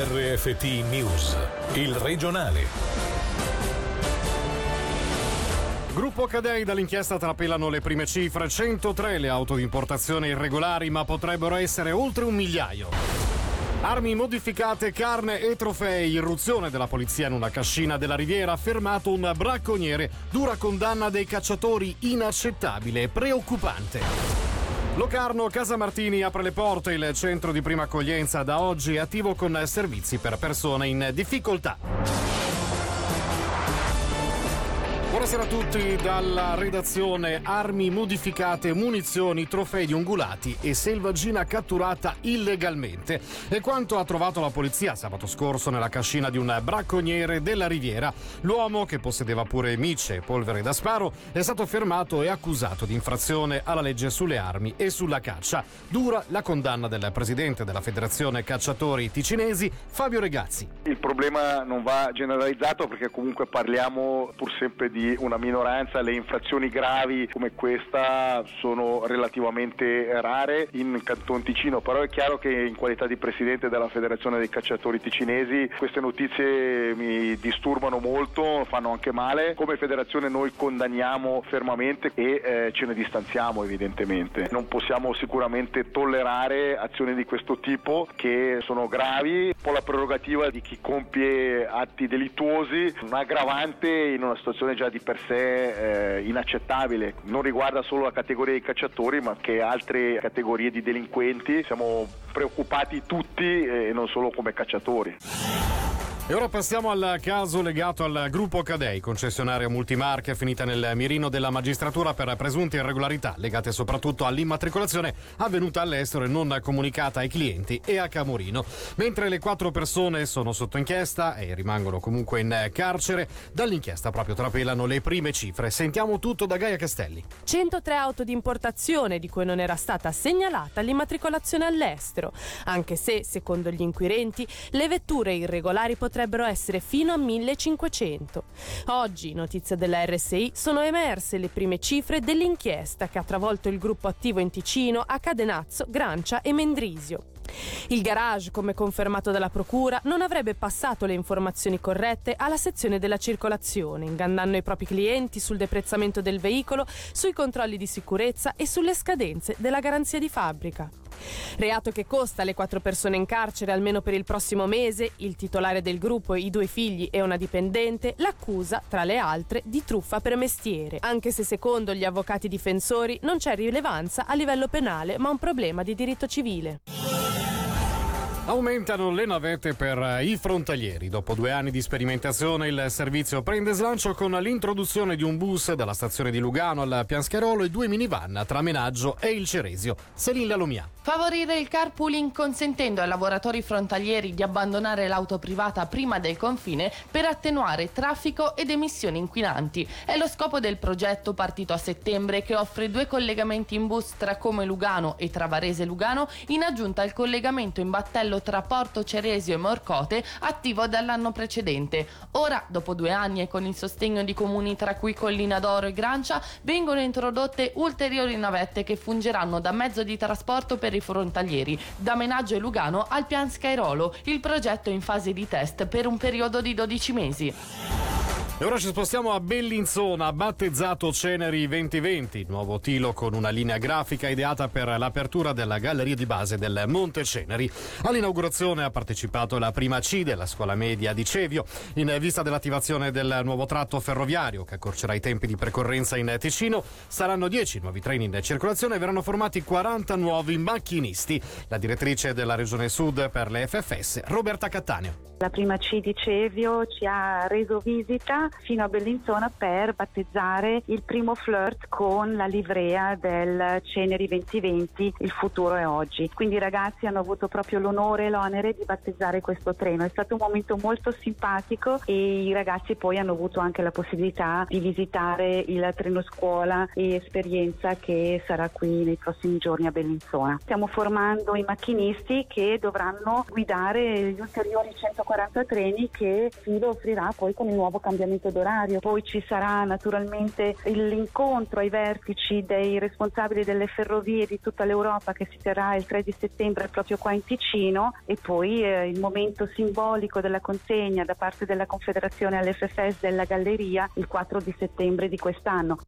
RFT News, il regionale. Gruppo Cadei dall'inchiesta trapelano le prime cifre, 103 le auto di importazione irregolari, ma potrebbero essere oltre un migliaio. Armi modificate, carne e trofei, irruzione della polizia in una cascina della Riviera, fermato un bracconiere, dura condanna dei cacciatori, inaccettabile e preoccupante. Locarno Casa Martini apre le porte, il centro di prima accoglienza da oggi è attivo con servizi per persone in difficoltà. Buonasera a tutti dalla redazione Armi modificate, munizioni, trofei di ungulati e selvaggina catturata illegalmente. E quanto ha trovato la polizia sabato scorso nella cascina di un bracconiere della Riviera. L'uomo, che possedeva pure mice e polvere da sparo, è stato fermato e accusato di infrazione alla legge sulle armi e sulla caccia. Dura la condanna del presidente della Federazione Cacciatori Ticinesi, Fabio Regazzi. Il problema non va generalizzato perché comunque parliamo pur sempre di una minoranza, le infrazioni gravi come questa sono relativamente rare in Canton Ticino, però è chiaro che in qualità di presidente della Federazione dei Cacciatori Ticinesi queste notizie mi disturbano molto, fanno anche male. Come federazione noi condanniamo fermamente e eh, ce ne distanziamo evidentemente. Non possiamo sicuramente tollerare azioni di questo tipo che sono gravi, un po' la prerogativa di chi compie atti delittuosi, un aggravante in una situazione già di di per sé eh, inaccettabile, non riguarda solo la categoria dei cacciatori ma anche altre categorie di delinquenti, siamo preoccupati tutti e non solo come cacciatori. E ora passiamo al caso legato al gruppo Cadei, concessionaria multimarche finita nel mirino della magistratura per presunte irregolarità legate soprattutto all'immatricolazione avvenuta all'estero e non comunicata ai clienti e a Camorino. Mentre le quattro persone sono sotto inchiesta e rimangono comunque in carcere, dall'inchiesta proprio trapelano le prime cifre. Sentiamo tutto da Gaia Castelli. 103 auto di importazione di cui non era stata segnalata l'immatricolazione all'estero, anche se, secondo gli inquirenti, le vetture irregolari potrebbero potrebbero essere fino a 1500. Oggi, notizie della RSI, sono emerse le prime cifre dell'inchiesta che ha travolto il gruppo attivo in Ticino a Cadenazzo, Grancia e Mendrisio. Il garage, come confermato dalla Procura, non avrebbe passato le informazioni corrette alla sezione della circolazione, ingannando i propri clienti sul deprezzamento del veicolo, sui controlli di sicurezza e sulle scadenze della garanzia di fabbrica. Reato che costa alle quattro persone in carcere almeno per il prossimo mese, il titolare del gruppo, i due figli e una dipendente, l'accusa, tra le altre, di truffa per mestiere, anche se secondo gli avvocati difensori non c'è rilevanza a livello penale ma un problema di diritto civile. Aumentano le navette per i frontalieri. Dopo due anni di sperimentazione il servizio prende slancio con l'introduzione di un bus dalla stazione di Lugano al Pianscherolo e due minivan tra Menaggio e il Ceresio. Selin Lalomia. Favorire il carpooling consentendo ai lavoratori frontalieri di abbandonare l'auto privata prima del confine per attenuare traffico ed emissioni inquinanti. È lo scopo del progetto partito a settembre che offre due collegamenti in bus tra Come Lugano e tra Varese Lugano in aggiunta al collegamento in battello tra Porto Ceresio e Morcote attivo dall'anno precedente. Ora, dopo due anni e con il sostegno di comuni tra cui Collina d'Oro e Grancia, vengono introdotte ulteriori navette che fungeranno da mezzo di trasporto per i frontalieri, da Menaggio e Lugano al Pian Scairolo. Il progetto è in fase di test per un periodo di 12 mesi. E ora ci spostiamo a Bellinzona, battezzato Ceneri 2020, nuovo tilo con una linea grafica ideata per l'apertura della galleria di base del Monte Ceneri. All'inaugurazione ha partecipato la prima C della scuola media di Cevio, in vista dell'attivazione del nuovo tratto ferroviario che accorcerà i tempi di percorrenza in Ticino. Saranno 10 nuovi treni in circolazione e verranno formati 40 nuovi macchinisti. La direttrice della Regione Sud per le FFS, Roberta Cattaneo. La prima C di Cevio ci ha reso visita fino a Bellinzona per battezzare il primo flirt con la livrea del Ceneri 2020, il futuro è oggi. Quindi i ragazzi hanno avuto proprio l'onore e l'onere di battezzare questo treno. È stato un momento molto simpatico e i ragazzi poi hanno avuto anche la possibilità di visitare il treno scuola e esperienza che sarà qui nei prossimi giorni a Bellinzona. Stiamo formando i macchinisti che dovranno guidare gli ulteriori 140 140 treni che Filo offrirà poi con il nuovo cambiamento d'orario. Poi ci sarà naturalmente l'incontro ai vertici dei responsabili delle ferrovie di tutta l'Europa che si terrà il 3 di settembre proprio qua in Ticino e poi eh, il momento simbolico della consegna da parte della Confederazione all'FFS della Galleria il 4 di settembre di quest'anno.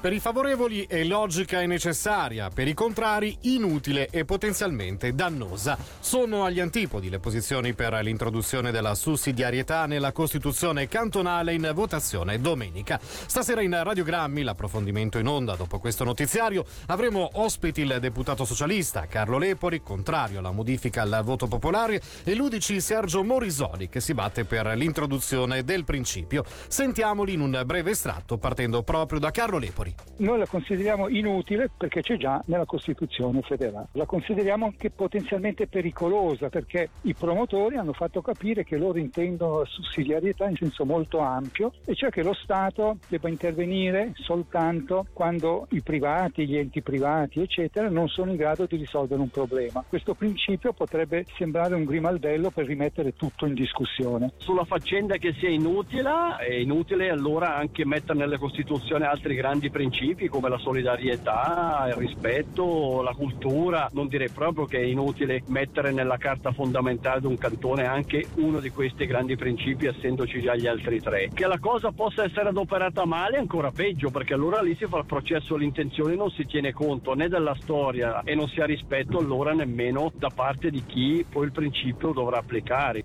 Per i favorevoli è logica e necessaria, per i contrari inutile e potenzialmente dannosa. Sono agli antipodi le posizioni per l'introduzione della sussidiarietà nella Costituzione cantonale in votazione domenica. Stasera in Radiogrammi, l'approfondimento in onda dopo questo notiziario, avremo ospiti il deputato socialista Carlo Lepori, contrario alla modifica al voto popolare, e l'udici Sergio Morisoli che si batte per l'introduzione del principio. Sentiamoli in un breve estratto partendo proprio da Carlo Lepori fuori? Noi la consideriamo inutile perché c'è già nella Costituzione federale. La consideriamo anche potenzialmente pericolosa perché i promotori hanno fatto capire che loro intendono la sussidiarietà in senso molto ampio e cioè che lo Stato debba intervenire soltanto quando i privati, gli enti privati, eccetera, non sono in grado di risolvere un problema. Questo principio potrebbe sembrare un grimaldello per rimettere tutto in discussione. Sulla faccenda che sia inutile, è inutile allora anche mettere nella Costituzione altri grandi principi come la solidarietà, il rispetto, la cultura. Non direi proprio che è inutile mettere nella carta fondamentale di un cantone anche uno di questi grandi principi, essendoci già gli altri tre. Che la cosa possa essere adoperata male è ancora peggio, perché allora lì si fa il processo all'intenzione, non si tiene conto né della storia e non si ha rispetto allora nemmeno da parte di chi poi il principio dovrà applicare.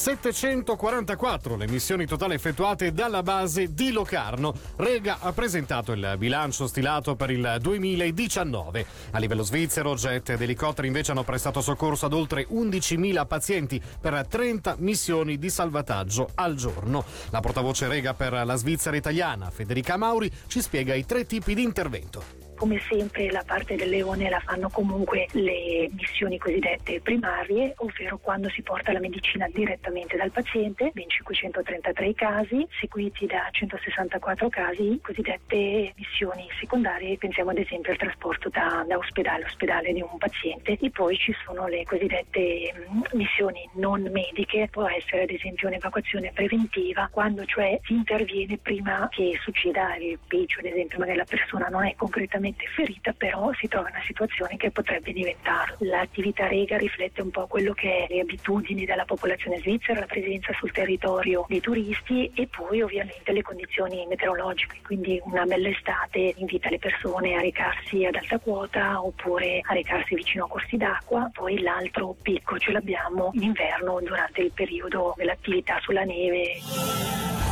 744 le missioni totali effettuate dalla base di Locarno. Rega ha presentato il bilancio stilato per il 2019. A livello svizzero, jet ed elicotteri invece hanno prestato soccorso ad oltre 11.000 pazienti per 30 missioni di salvataggio al giorno. La portavoce Rega per la Svizzera italiana, Federica Mauri, ci spiega i tre tipi di intervento come sempre la parte del leone la fanno comunque le missioni cosiddette primarie, ovvero quando si porta la medicina direttamente dal paziente, ben 533 casi, seguiti da 164 casi cosiddette missioni secondarie, pensiamo ad esempio al trasporto da, da ospedale a ospedale di un paziente e poi ci sono le cosiddette mm, missioni non mediche, può essere ad esempio un'evacuazione preventiva, quando cioè si interviene prima che succeda il peggio, ad esempio magari la persona non è concretamente gravemente ferita, però si trova in una situazione che potrebbe diventarlo. L'attività Rega riflette un po' quello che è le abitudini della popolazione svizzera, la presenza sul territorio dei turisti e poi ovviamente le condizioni meteorologiche, quindi una bella estate invita le persone a recarsi ad alta quota oppure a recarsi vicino a corsi d'acqua, poi l'altro picco ce l'abbiamo in inverno durante il periodo dell'attività sulla neve.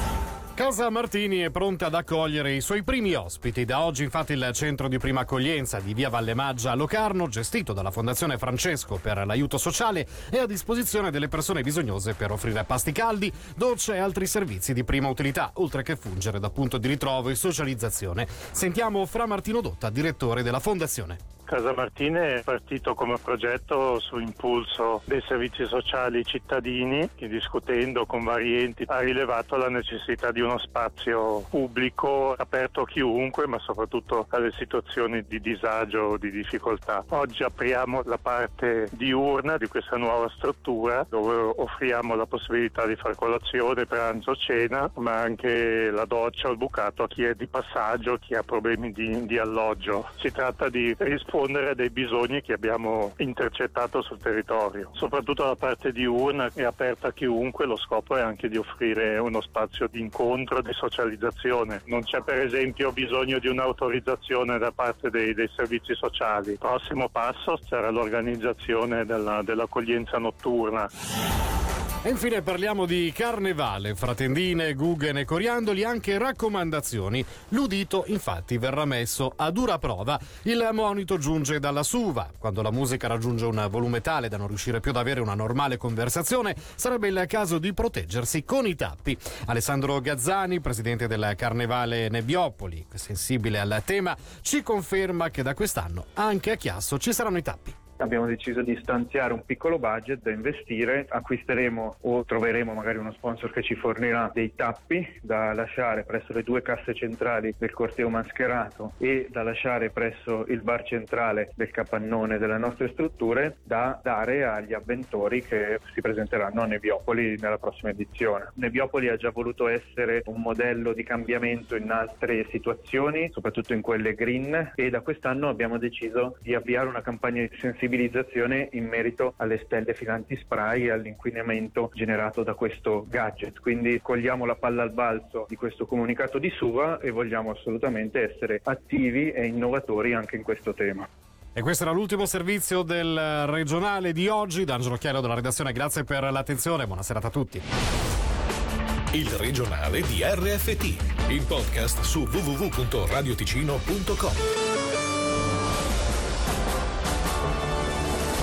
Casa Martini è pronta ad accogliere i suoi primi ospiti. Da oggi infatti il centro di prima accoglienza di Via Valle Maggia a Locarno, gestito dalla Fondazione Francesco per l'aiuto sociale, è a disposizione delle persone bisognose per offrire pasti caldi, docce e altri servizi di prima utilità, oltre che fungere da punto di ritrovo e socializzazione. Sentiamo Fra Martino Dotta, direttore della Fondazione. Casa Martine è partito come progetto su impulso dei servizi sociali cittadini che discutendo con vari enti ha rilevato la necessità di uno spazio pubblico aperto a chiunque ma soprattutto alle situazioni di disagio o di difficoltà. Oggi apriamo la parte diurna di questa nuova struttura dove offriamo la possibilità di fare colazione, pranzo, cena ma anche la doccia o il bucato a chi è di passaggio, chi ha problemi di, di alloggio. Si tratta di rispondere rispondere a dei bisogni che abbiamo intercettato sul territorio. Soprattutto la parte diurna è aperta a chiunque, lo scopo è anche di offrire uno spazio di incontro, di socializzazione. Non c'è per esempio bisogno di un'autorizzazione da parte dei, dei servizi sociali. Prossimo passo sarà l'organizzazione della, dell'accoglienza notturna. E infine parliamo di carnevale, fra tendine, guggen e coriandoli, anche raccomandazioni. L'udito infatti verrà messo a dura prova. Il monito giunge dalla Suva. Quando la musica raggiunge un volume tale da non riuscire più ad avere una normale conversazione, sarebbe il caso di proteggersi con i tappi. Alessandro Gazzani, presidente del Carnevale Nebbiopoli, sensibile al tema, ci conferma che da quest'anno anche a Chiasso ci saranno i tappi. Abbiamo deciso di stanziare un piccolo budget da investire, acquisteremo o troveremo magari uno sponsor che ci fornirà dei tappi da lasciare presso le due casse centrali del corteo mascherato e da lasciare presso il bar centrale del capannone delle nostre strutture da dare agli avventori che si presenteranno a Nebiopoli nella prossima edizione. Nebiopoli ha già voluto essere un modello di cambiamento in altre situazioni, soprattutto in quelle green e da quest'anno abbiamo deciso di avviare una campagna di sensibilizzazione in merito alle stelle filanti spray e all'inquinamento generato da questo gadget. Quindi cogliamo la palla al balzo di questo comunicato di Suva e vogliamo assolutamente essere attivi e innovatori anche in questo tema. E questo era l'ultimo servizio del regionale di oggi. D'Angelo Chiaro della redazione, grazie per l'attenzione. Buona serata a tutti. Il regionale di RFT, il podcast su www.radioticino.com.